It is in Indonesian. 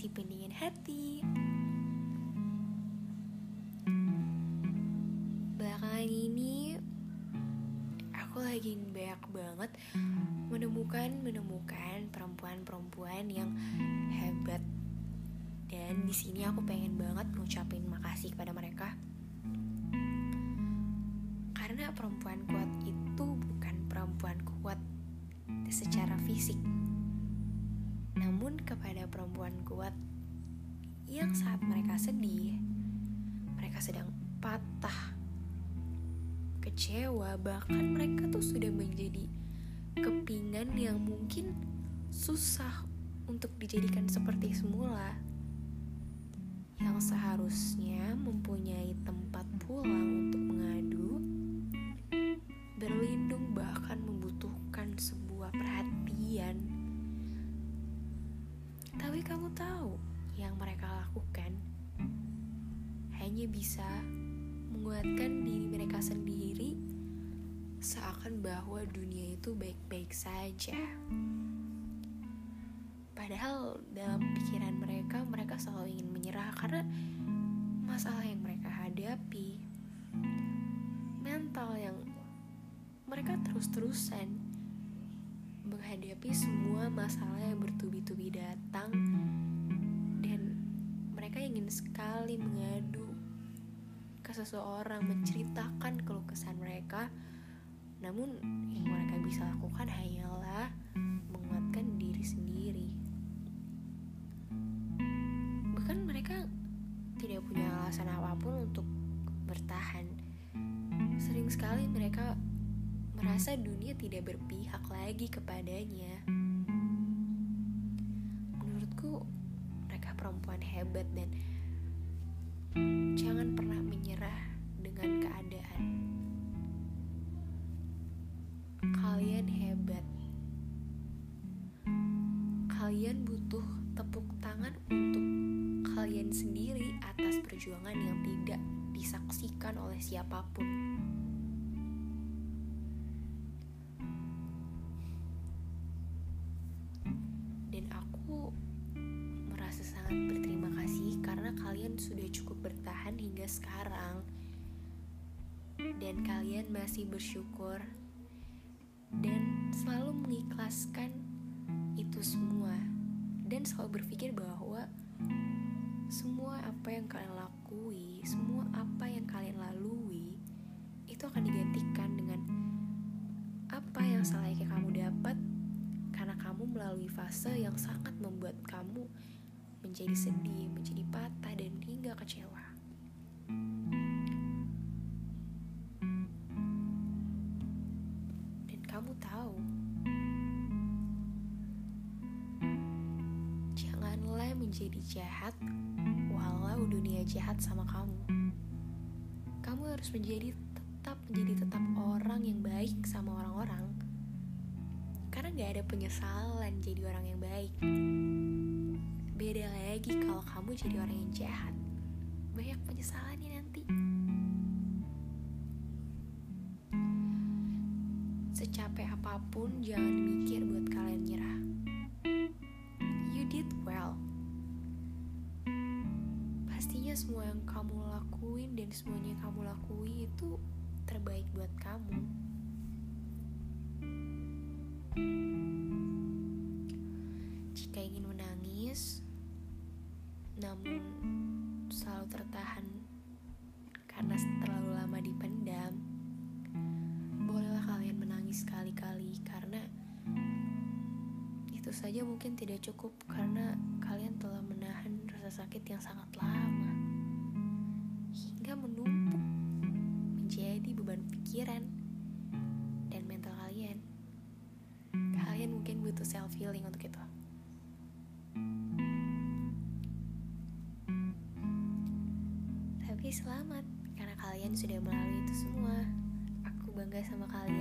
si pendingin hati. Belakangan ini Aku lagi banyak banget Menemukan-menemukan perempuan-perempuan yang hebat. Dan di sini aku pengen banget ngucapin makasih kepada mereka. Karena perempuan kuat itu bukan perempuan kuat secara fisik namun kepada perempuan kuat yang saat mereka sedih, mereka sedang patah, kecewa, bahkan mereka tuh sudah menjadi kepingan yang mungkin susah untuk dijadikan seperti semula. Yang seharusnya mempunyai tempat pulang untuk mengadu, berlindung hanya bisa menguatkan diri mereka sendiri seakan bahwa dunia itu baik-baik saja. Padahal dalam pikiran mereka, mereka selalu ingin menyerah karena masalah yang mereka hadapi, mental yang mereka terus-terusan menghadapi semua masalah yang bertubi-tubi datang dan mereka ingin sekali mengadu seseorang menceritakan keluh kesah mereka namun yang mereka bisa lakukan hanyalah menguatkan diri sendiri bahkan mereka tidak punya alasan apa pun untuk bertahan sering sekali mereka merasa dunia tidak berpihak lagi kepadanya. Menurutku, mereka perempuan hebat dan jangan pernah menyerah dengan keadaan. Kalian hebat. Kalian butuh tepuk tangan untuk kalian sendiri atas perjuangan yang tidak disaksikan oleh siapa pun. Hingga sekarang. Dan kalian masih bersyukur. Dan selalu mengikhlaskan itu semua. Dan selalu berpikir bahwa semua apa yang kalian lakui, semua apa yang kalian lalui itu akan digantikan dengan apa yang selayaknya kamu dapat karena kamu melalui fase yang sangat membuat kamu menjadi sedih, menjadi patah, dan hingga kecewa. Dan kamu tahu, janganlah menjadi jahat walau dunia jahat sama kamu. Kamu harus menjadi tetap menjadi tetap orang yang baik sama orang-orang. Karena gak ada penyesalan jadi orang yang baik. Beda lagi kalau kamu jadi orang yang jahat. Banyak penyesalannya nanti. Secapek apa pun, jangan mikir buat kalian nyerah. You did well. Pastinya semua yang kamu lakuin dan semuanya yang kamu lakui itu terbaik buat kamu. Jika ingin menangis, namun selalu tertahan karena terlalu lama dipendam. Bolehlah kalian menangis sekali-kali karena itu saja mungkin tidak cukup karena kalian telah menahan rasa sakit yang sangat lama hingga menumpuk menjadi beban pikiran dan mental kalian. Kalian mungkin butuh self healing untuk itu. Selamat karena kalian sudah melalui itu semua. Aku bangga sama kalian